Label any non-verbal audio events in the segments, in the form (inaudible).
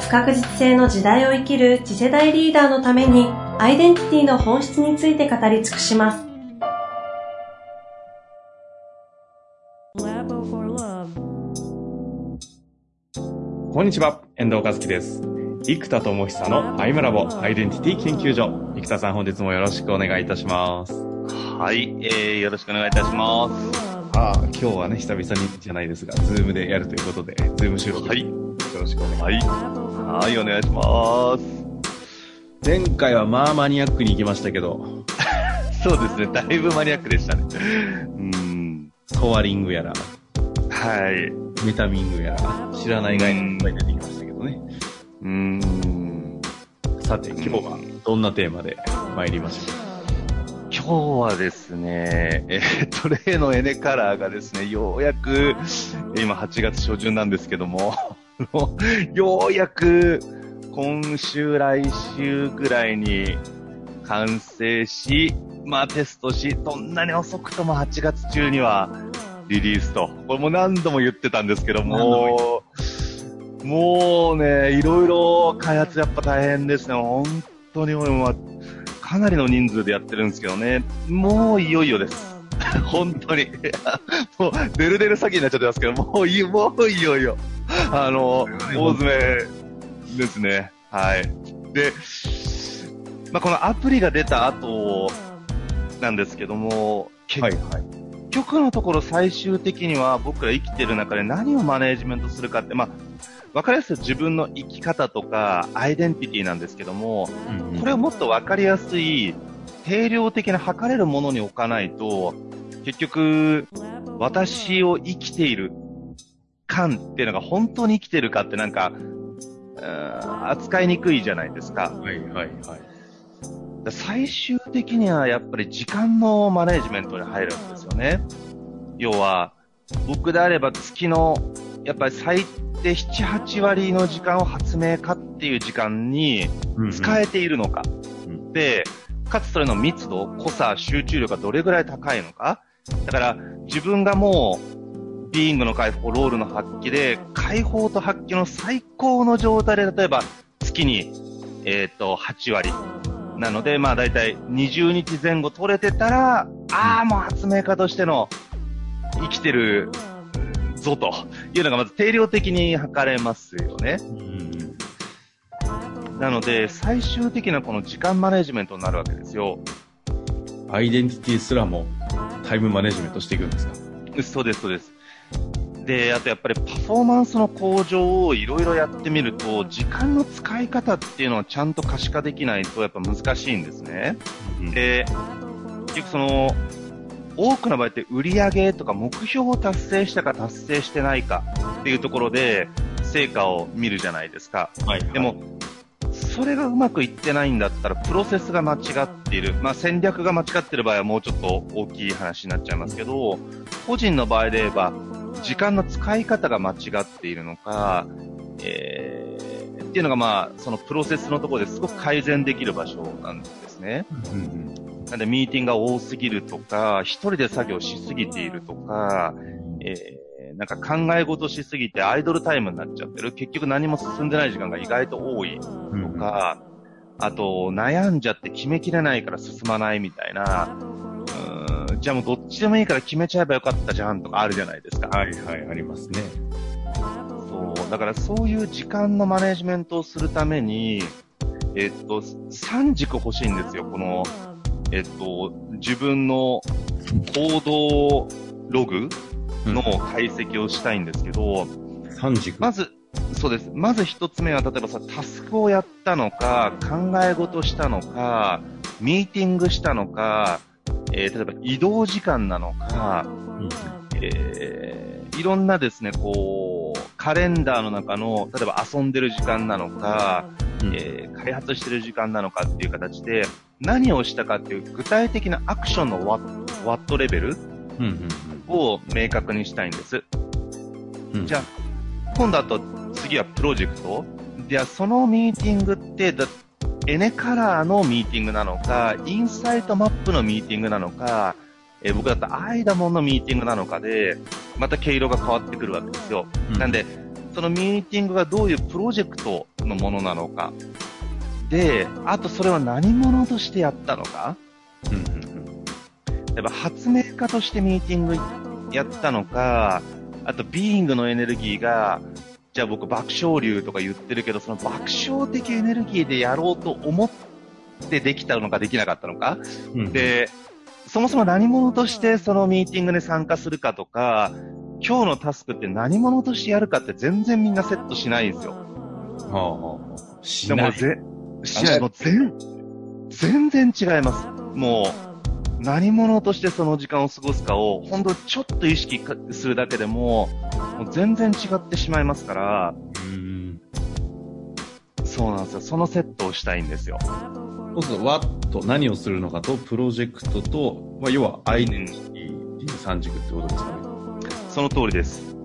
不確実性の時代を生きる次世代リーダーのためにアイデンティティの本質について語り尽くします。こんにちは、遠藤和樹です。生田智久のアイムラボアイデンティティ研究所。生田さん本日もよろしくお願いいたします。はい、えー、よろしくお願いいたします。あ今日はね、久々にじゃないですが、 Zoom でやるということで、 Zoom 収録。はい。よろしくお願いします。はいはい、お願いします。前回はまあマニアックに行きましたけど。(laughs) そうですね、だいぶマニアックでしたね。うん。ソアリングやら。はい。メタミングやら、知らない概念いっぱい出てきましたけどね。うん。さて、今日はどんなテーマで参りましょう今日はですね、えー、っと、例のエネカラーがですね、ようやく、今8月初旬なんですけども、ようやく今週、来週ぐらいに完成し、まあテストし、どんなに遅くとも8月中にはリリースと。これも何度も言ってたんですけども、もうね、いろいろ開発やっぱ大変ですね。本当にもう、かなりの人数でやってるんですけどね。もういよいよです。(laughs) 本当に。(laughs) もう、デルデル詐欺になっちゃってますけど、もうい、もういよいよ。(laughs) あの、大詰めですね。はい。で、まあ、このアプリが出た後なんですけども、結局のところ最終的には僕ら生きてる中で何をマネージメントするかって、まあ、わかりやすい自分の生き方とかアイデンティティなんですけども、うんうん、これをもっとわかりやすい定量的な測れるものに置かないと、結局、私を生きている感っていうのが本当に生きてるかってなんか、扱いにくいじゃないですか。はいはいはい。最終的にはやっぱり時間のマネージメントに入るんですよね。要は、僕であれば月の、やっぱり最低7、8割の時間を発明家っていう時間に使えているのか。うんうん、で、かつそれの密度、濃さ、集中力がどれぐらい高いのか。だから、自分がもう、ビーイングの解放、ロールの発揮で、解放と発揮の最高の状態で、例えば、月に、えっ、ー、と、8割。なので、まあ、だいたい20日前後取れてたら、ああ、もう発明家としての、生きてるぞというのがまず定量的に測れますよね。なので、最終的なこの時間マネジメントになるわけですよ。アイデンティティすらもタイムマネジメントしていくんですか？そうです、そうです。で、あとやっぱりパフォーマンスの向上をいろいろやってみると、時間の使い方っていうのはちゃんと可視化できないとやっぱ難しいんですね。うん、で、結局その、多くの場合って売り上げとか目標を達成したか達成してないかっていうところで成果を見るじゃないですか。はい、はい、でも、それがうまくいってないんだったら、プロセスが間違っている。まあ、戦略が間違ってる場合はもうちょっと大きい話になっちゃいますけど、個人の場合で言えば、時間の使い方が間違っているのか、えー、っていうのがまあ、そのプロセスのところですごく改善できる場所なんですね。なんで、ミーティングが多すぎるとか、一人で作業しすぎているとか、えーなんか考え事しすぎてアイドルタイムになっちゃってる。結局何も進んでない時間が意外と多いとか、うん、あと悩んじゃって決めきれないから進まないみたいな、うん、じゃあもうどっちでもいいから決めちゃえばよかったじゃんとかあるじゃないですか。はいはい、ありますね。そう、だからそういう時間のマネジメントをするために、えっと、3軸欲しいんですよ、この、えっと、自分の行動ログの解析をしたいんですけど、3軸まず、そうです。まず一つ目は、例えばさ、タスクをやったのか、考え事したのか、ミーティングしたのか、えー、例えば移動時間なのか、うん、えー、いろんなですね、こう、カレンダーの中の、例えば遊んでる時間なのか、うんえー開発してる時間なのかっていう形で、何をしたかっていう具体的なアクションのワットレベルを明確にしたいんです。うん。じゃあ、今度あと次はプロジェクト。じゃあ、そのミーティングって、だエネカラーのミーティングなのか、インサイトマップのミーティングなのか、えー僕だったらアイダモンのミーティングなのかで、また毛色が変わってくるわけですよ。うんなんで、そのミーティングがどういうプロジェクトのものなのか。で、あとそれは何者としてやったのか。うんうんやっぱ発明家としてミーティングやったのか、あとビーイングのエネルギーが、じゃあ僕爆笑流とか言ってるけど、その爆笑的エネルギーでやろうと思ってできたのかできなかったのか？うんうん、で、そもそも何者としてそのミーティングに参加するかとか、今日のタスクって何者としてやるかって全然みんなセットしないんですよ。はあはあ、しない。でもぜ、しない。もう全、全然違います。もう、何者としてその時間を過ごすかを、本当ちょっと意識かするだけでも、もう全然違ってしまいますから、うん。そうなんですよ。そのセットをしたいんですよ。そうすると、ワット、何をするのかと、プロジェクトと、まあ、要は、アイデンティティ三軸ってことですかね。その通りです。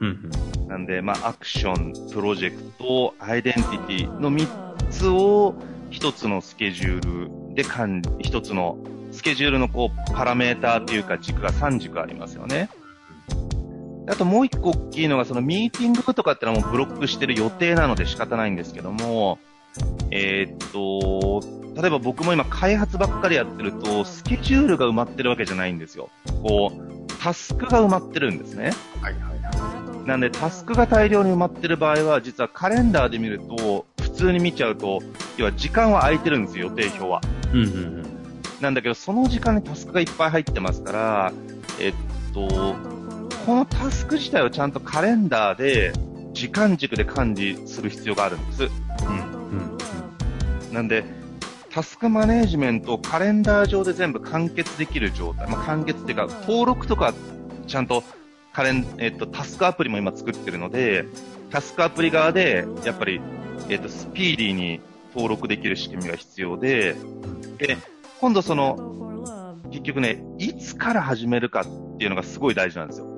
うんなんで、まあ、アクション、プロジェクト、アイデンティティの3つを一つのスケジュールで管理、一つのスケジュールのこう、パラメーターというか軸が3軸ありますよね。あともう一個大きいのが、そのミーティングとかってのはもうブロックしてる予定なので仕方ないんですけども、えーっと、例えば僕も今開発ばっかりやってると、スケジュールが埋まってるわけじゃないんですよ。こう、タスクが埋まってるんですね。はいはいはなんで、タスクが大量に埋まってる場合は、実はカレンダーで見ると、普通に見ちゃうと、要は時間は空いてるんですよ、予定表は。い。うんうんうん。なんだけど、その時間にタスクがいっぱい入ってますから、えっと、このタスク自体をちゃんとカレンダーで、時間軸で管理する必要があるんです。うんうんなんで、タスクマネージメントをカレンダー上で全部完結できる状態。まあ、完結っていうか、登録とか、ちゃんと、カレン、えっと、タスクアプリも今作ってるので、タスクアプリ側で、やっぱり、えっと、スピーディーに登録できる仕組みが必要で、で、今度その、結局ね、いつから始めるかっていうのがすごい大事なんですよ。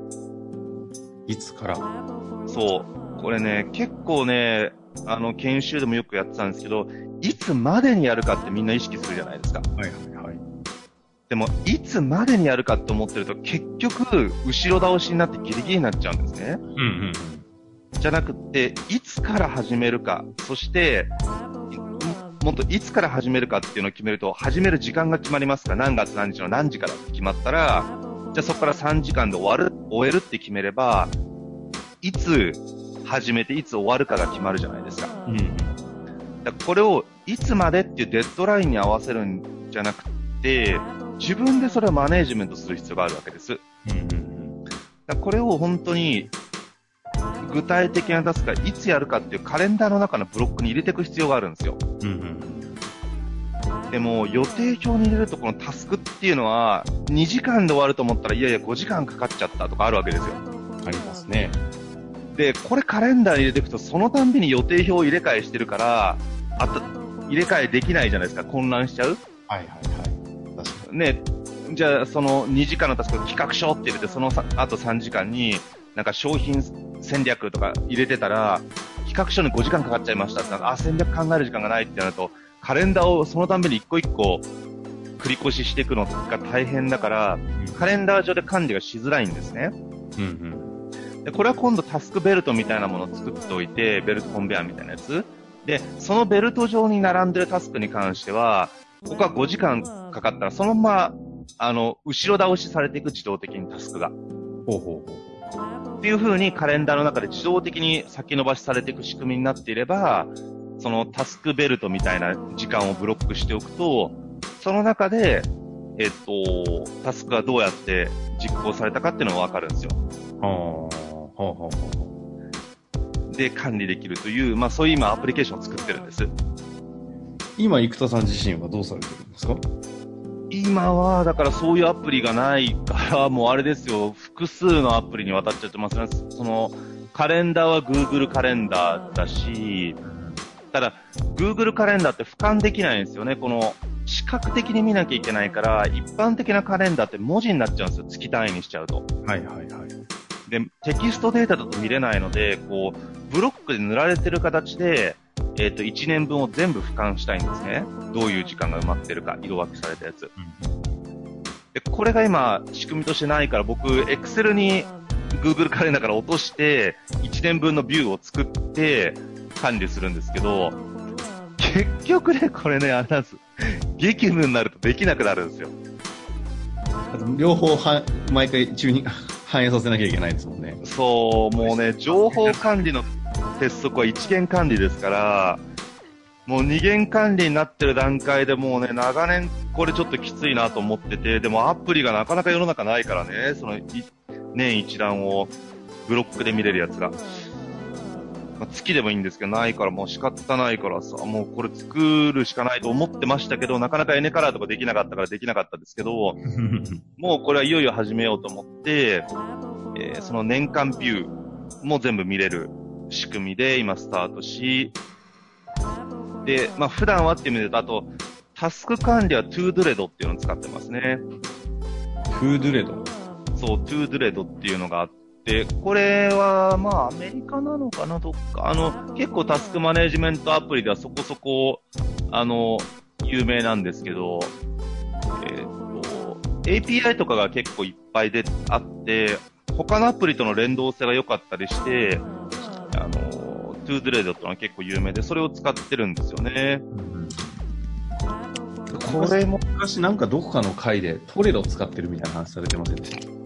いつから？そう。これね、結構ね、あの、研修でもよくやってたんですけど、いつまでにやるかってみんな意識するじゃないですか。はいはいはい。でも、いつまでにやるかって思ってると、結局、後ろ倒しになってギリギリになっちゃうんですね。うんうんじゃなくって、いつから始めるか、そして、いもっといつから始めるかっていうのを決めると、始める時間が決まりますか？ら、何月何日の何時からって決まったら、じゃあそこから3時間で終わる、終えるって決めれば、いつ始めていつ終わるかが決まるじゃないですか。うん。うんだこれをいつまでっていうデッドラインに合わせるんじゃなくて、自分でそれをマネージメントする必要があるわけです。うんうんだこれを本当に具体的なタスクがいつやるかっていうカレンダーの中のブロックに入れていく必要があるんですよ。うんうんでも予定表に入れるとこのタスクっていうのは2時間で終わると思ったらいやいや5時間かかっちゃったとかあるわけですよ。うん。ありますね。で、これカレンダーに入れていくとそのたんびに予定表を入れ替えしてるから、あと入れ替えできないじゃないですか。混乱しちゃうはいはいはい。確かね、じゃあその2時間のタスク企画書って入れて、そのさあと3時間に、なんか商品戦略とか入れてたら、企画書に5時間かかっちゃいましたってあ、戦略考える時間がないってなると、カレンダーをそのたんびに一個一個繰り越ししていくのが大変だから、に。カレンダー上で管理がしづらいんですね。うんうん。で、これは今度タスクベルトみたいなものを作っておいて、ベルトコンベアみたいなやつ。で、そのベルト上に並んでるタスクに関しては、ここは5時間かかったら、そのまま、あの、後ろ倒しされていく自動的にタスクが。ほうほうほう。っていう風にカレンダーの中で自動的に先延ばしされていく仕組みになっていれば、そのタスクベルトみたいな時間をブロックしておくと、その中で、えっと、タスクがどうやって実行されたかっていうのがわかるんですよ。はあ。ほうほうほうほで、管理できるという、まあそういう今アプリケーションを作ってるんです。う。今、生田さん自身はどうされてるんですか？今は、だからそういうアプリがないから、もうあれですよ、複数のアプリに渡っちゃってますね。その、カレンダーは Google カレンダーだし、ただ、Google カレンダーって俯瞰できないんですよね。この、視覚的に見なきゃいけないから、一般的なカレンダーって文字になっちゃうんですよ。月単位にしちゃうと。はいはいはい。で、テキストデータだと見れないので、こう、ブロックで塗られてる形で、えっ、ー、と、1年分を全部俯瞰したいんですね。どういう時間が埋まってるか、色分けされたやつ。で、これが今、仕組みとしてないから、僕、Excel に Google カレンダーから落として、1年分のビューを作って管理するんですけど、結局ね、これね、あれなんです。激務になるとできなくなるんですよ。両方は、毎回中に反映させなきゃいけないですもんね。そう、もうね、(laughs) 情報管理の鉄則は一元管理ですから、もう二元管理になってる段階でもうね、長年これちょっときついなと思ってて、でもアプリがなかなか世の中ないからね、その、年一覧をブロックで見れるやつが。まあ、月でもいいんですけど、ないからもう仕方ないからさ、もうこれ作るしかないと思ってましたけど、なかなかエネカラーとかできなかったからできなかったですけど、(laughs) もうこれはいよいよ始めようと思って、えー、その年間ビューも全部見れる仕組みで今スタートし、で、まあ普段はっていう意味であと、タスク管理は Toodledo っていうのを使ってますね。 Toodledo そう、 Toodledo っていうのがあって、これは、まあ、アメリカなのかな、どっか。あの、結構タスクマネジメントアプリではそこそこ、あの、有名なんですけど、えっ、ー、と、API とかが結構いっぱいであって、他のアプリとの連動性が良かったりして、あの、 Toodledo ってのは結構有名で、それを使ってるんですよね。これも昔なんかどこかの回で Trello 使ってるみたいな話されてませんでした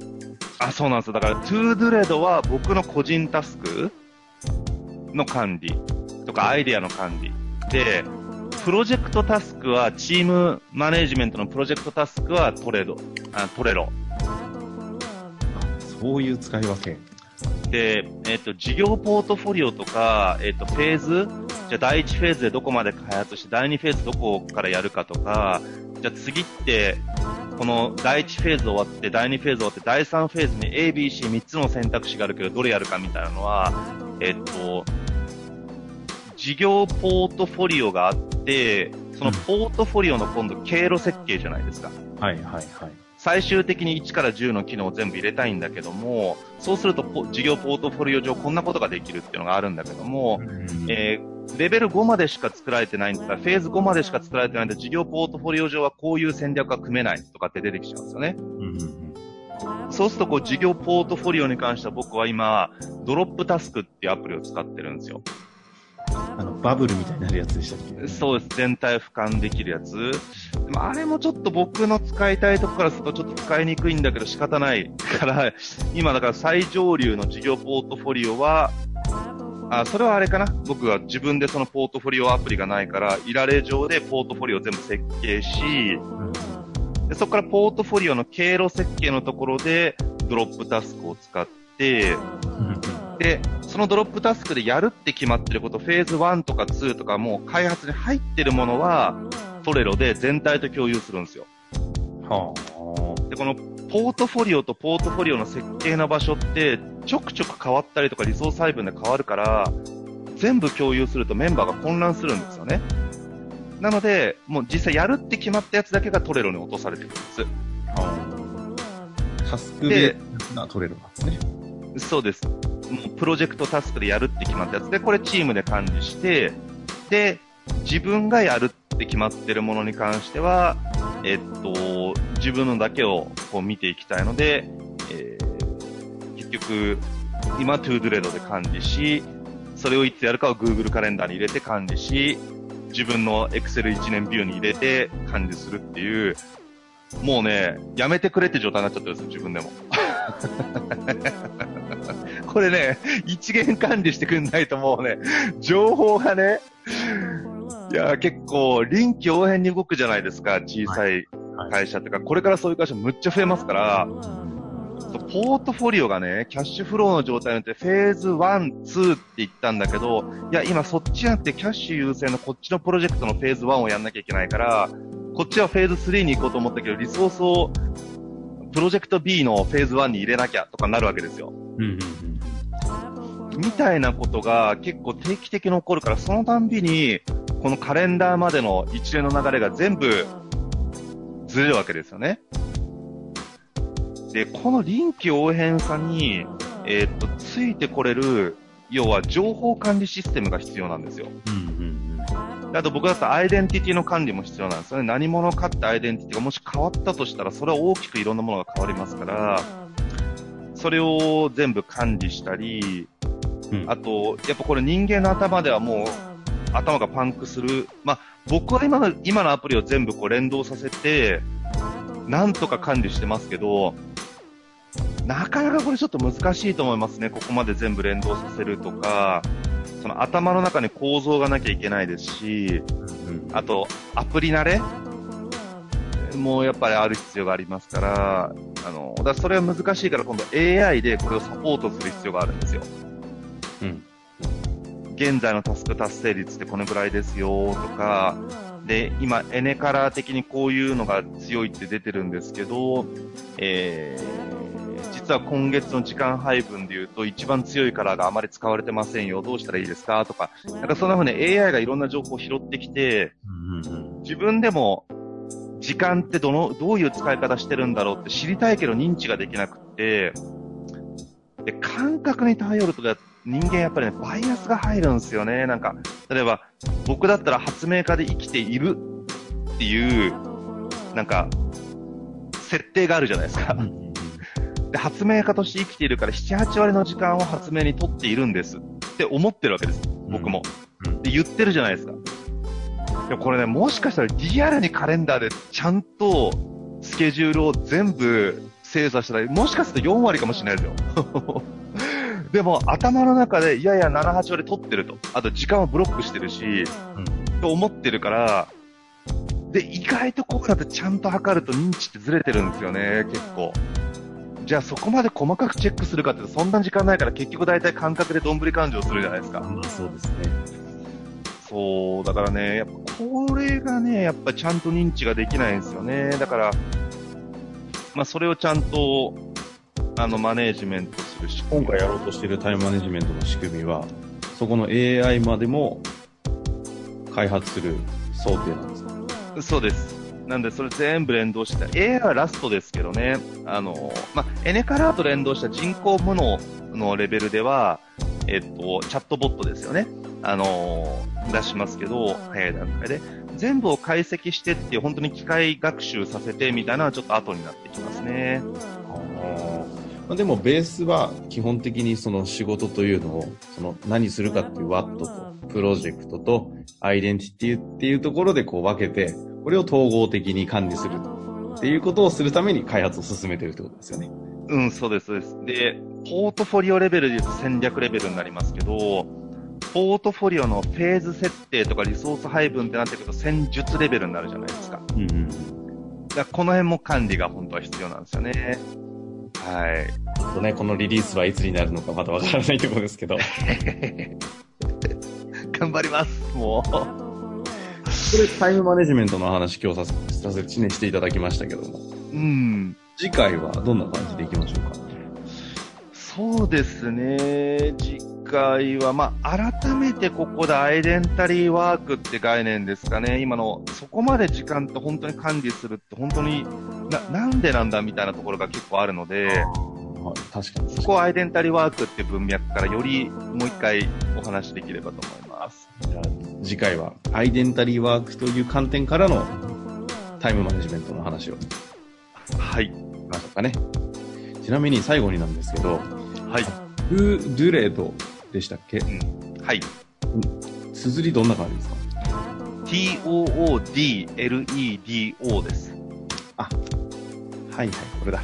あ、そうなんですよ。だから、 Toodledo は僕の個人タスクの管理とかアイデアの管理。で、プロジェクトタスクはチームマネジメントのプロジェクトタスクはトレド、あトレロ。そういう使い分け。で、えっ、ー、と、事業ポートフォリオとか、えっ、ー、と、フェーズ、じゃあ第1フェーズでどこまで開発して、第2フェーズどこからやるかとか、じゃあ次って、この第1フェーズ終わって、第2フェーズ終わって、第3フェーズに A、B、C3 つの選択肢があるけど、どれやるかみたいなのは、えっ、ー、と、事業ポートフォリオがあって、そのポートフォリオの今度経路設計じゃないですか。はいはいはい。最終的に1から10の機能を全部入れたいんだけども、そうすると事業ポートフォリオ上こんなことができるっていうのがあるんだけども、えー、レベル5までしか作られてないんだから、フェーズ5までしか作られてないんで、事業ポートフォリオ上はこういう戦略が組めないとかって出てきちゃうんですよね。そうすると、こう、事業ポートフォリオに関しては僕は今、ドロップタスクっていうアプリを使ってるんですよ。あの、バブルみたいになるやつでしたっけそうです。全体俯瞰できるやつ。でもあれもちょっと僕の使いたいとこからするとちょっと使いにくいんだけど仕方ないから、(laughs) 今だから最上流の事業ポートフォリオは、あ、それはあれかな？僕は自分でそのポートフォリオアプリがないから、いられ上でポートフォリオを全部設計し、でそこからポートフォリオの経路設計のところでドロップタスクを使って、で、そのドロップタスクでやるって決まってること、フェーズ1とか2とかもう開発に入ってるものは、トレロで全体と共有するんですよ。はあ。で、このポートフォリオとポートフォリオの設計の場所って、ちょくちょく変わったりとかリソース配分で変わるから、全部共有するとメンバーが混乱するんですよね。なので、もう実際やるって決まったやつだけがトレロに落とされてるんです。はあ、タスクでトレロなんですね。そうです。もうプロジェクトタスクでやるって決まったやつで、これチームで管理して、で、自分がやるって決まってるものに関しては、えっと、自分のだけをこう見ていきたいので、えー、結局、今、トゥードレードで管理し、それをいつやるかを Google カレンダーに入れて管理し、自分の Excel1 年ビューに入れて管理するっていう、もうね、やめてくれって状態になっちゃってるんですよ自分でも。(laughs) これね、一元管理してくんないともうね、情報がね、いや、結構、臨機応変に動くじゃないですか、小さい会社とか、はい、これからそういう会社むっちゃ増えますから、ポートフォリオがね、キャッシュフローの状態によってフェーズ1、2って言ったんだけど、いや、今そっちじゃなくてキャッシュ優先のこっちのプロジェクトのフェーズ1をやんなきゃいけないから、こっちはフェーズ3に行こうと思ったけど、リソースをプロジェクト B のフェーズ1に入れなきゃとかなるわけですよ。うんうんうんみたいなことが結構定期的に起こるから、そのたんびに、このカレンダーまでの一連の流れが全部ずれるわけですよね。で、この臨機応変さに、えー、っと、ついてこれる、要は情報管理システムが必要なんですよ。うんうんあと僕だったらアイデンティティの管理も必要なんですよね。何者かってアイデンティティがもし変わったとしたら、それは大きくいろんなものが変わりますから、それを全部管理したり、うん。あと、やっぱこれ人間の頭ではもう頭がパンクする。まあ、僕は今の、今のアプリを全部こう連動させて、なんとか管理してますけど、なかなかこれちょっと難しいと思いますね。ここまで全部連動させるとか、その頭の中に構造がなきゃいけないですし、うんあと、アプリ慣れもうやっぱりある必要がありますから、あの、だからそれは難しいから今度 AI でこれをサポートする必要があるんですよ。うん。現在のタスク達成率ってこのぐらいですよとか、で、今、エネカラー的にこういうのが強いって出てるんですけど、えー、実は今月の時間配分で言うと一番強いカラーがあまり使われてませんよ。どうしたらいいですかとか、なんかそんな風に AI がいろんな情報を拾ってきて、自分でも時間ってどの、どういう使い方してるんだろうって知りたいけど認知ができなくって、で、感覚に頼るとか、人間やっぱりね、バイアスが入るんですよね。なんか、例えば、僕だったら発明家で生きているっていう、なんか、設定があるじゃないですかで、発明家として生きているから、7、8割の時間を発明にとっているんですって思ってるわけです。僕も。うんで、言ってるじゃないですか。でもこれね、もしかしたらリアルにカレンダーでちゃんとスケジュールを全部精査したら、もしかすると4割かもしれないですよ。でも頭の中で、いやいや7、8割取ってると。あと時間をブロックしてるし、と思ってるから、で、意外とこうやってちゃんと測ると認知ってずれてるんですよね、結構。じゃあそこまで細かくチェックするかってそんな時間ないから結局大体感覚でどんぶり勘定するじゃないですか。まあそうですね。そう、だからね、やっぱこれがね、やっぱちゃんと認知ができないんですよね。だから、まあそれをちゃんと、あの、マネージメントするし。今回やろうとしているタイムマネジメントの仕組みは、そこの AI までも開発する想定なんですかそうです。なんで、それ全部連動して。AI はラストですけどね、あの、ま、エネカラーと連動した人工無能のレベルでは、えっと、チャットボットですよね。あの、出しますけど、早い段階で。全部を解析してっていう、本当に機械学習させてみたいなのはちょっと後になってきますね。まあでもベースは基本的にその仕事というのを、その何するかっていう What とプロジェクトとアイデンティティっていうところでこう分けて、これを統合的に管理するっていうことをするために開発を進めてるってことですよね。うん、そうです、そうです。で、ポートフォリオレベルで言うと戦略レベルになりますけど、ポートフォリオのフェーズ設定とかリソース配分ってなってくると戦術レベルになるじゃないですか。うんうん。だからこの辺も管理が本当は必要なんですよね。はい。あとね、このリリースはいつになるのかまだわからないところですけど、こ (laughs) 頑張ります、もれタイムマネジメントの話今日させさせねしていただきましたけども、う。うん。次回はどんな感じでいきましょうか？そうですね。次回は、まあ、改めてここでアイデンタリーワークって概念ですかね。今の、そこまで時間って本当に管理するって本当にな、なんでなんだみたいなところが結構あるので、はい、確かに。そこをアイデンタリーワークっていう文脈からよりもう一回お話できればと思います。じゃあ次回はアイデンタリーワークという観点からのタイムマネジメントの話をしはい。ましょうかね。ちなみに最後になんですけど、はい。ルードゥレードでしたっけ？はい。綴りどんな感じですか？T-o-o-d-l-e-d-o です。はいはい、これだ。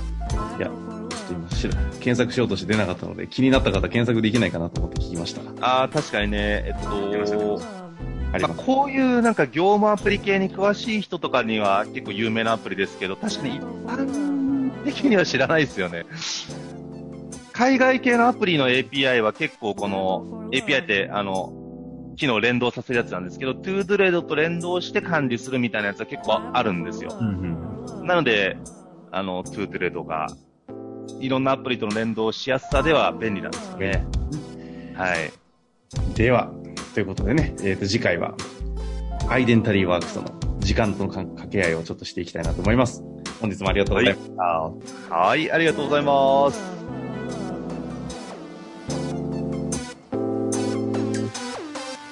いや、ちょっと今検索しようとして出なかったので、気になった方検索できないかなと思って聞きました。ああ、確かにね、えっと、まあ。こういうなんか業務アプリ系に詳しい人とかには結構有名なアプリですけど、確かに一般的には知らないですよね。海外系のアプリの API は結構この API ってあの、機能連動させるやつなんですけど、 Toodledo と連動して管理するみたいなやつは結構あるんですよ。うんうん。なので、あの、 Toodledo がいろんなアプリとの連動しやすさでは便利なんですよね。はい。では、ということでね、えっ、と、次回は、アイデンタリーワークスとの時間とのか掛け合いをちょっとしていきたいなと思います。本日もありがとうございました。はい、ありがとうございます。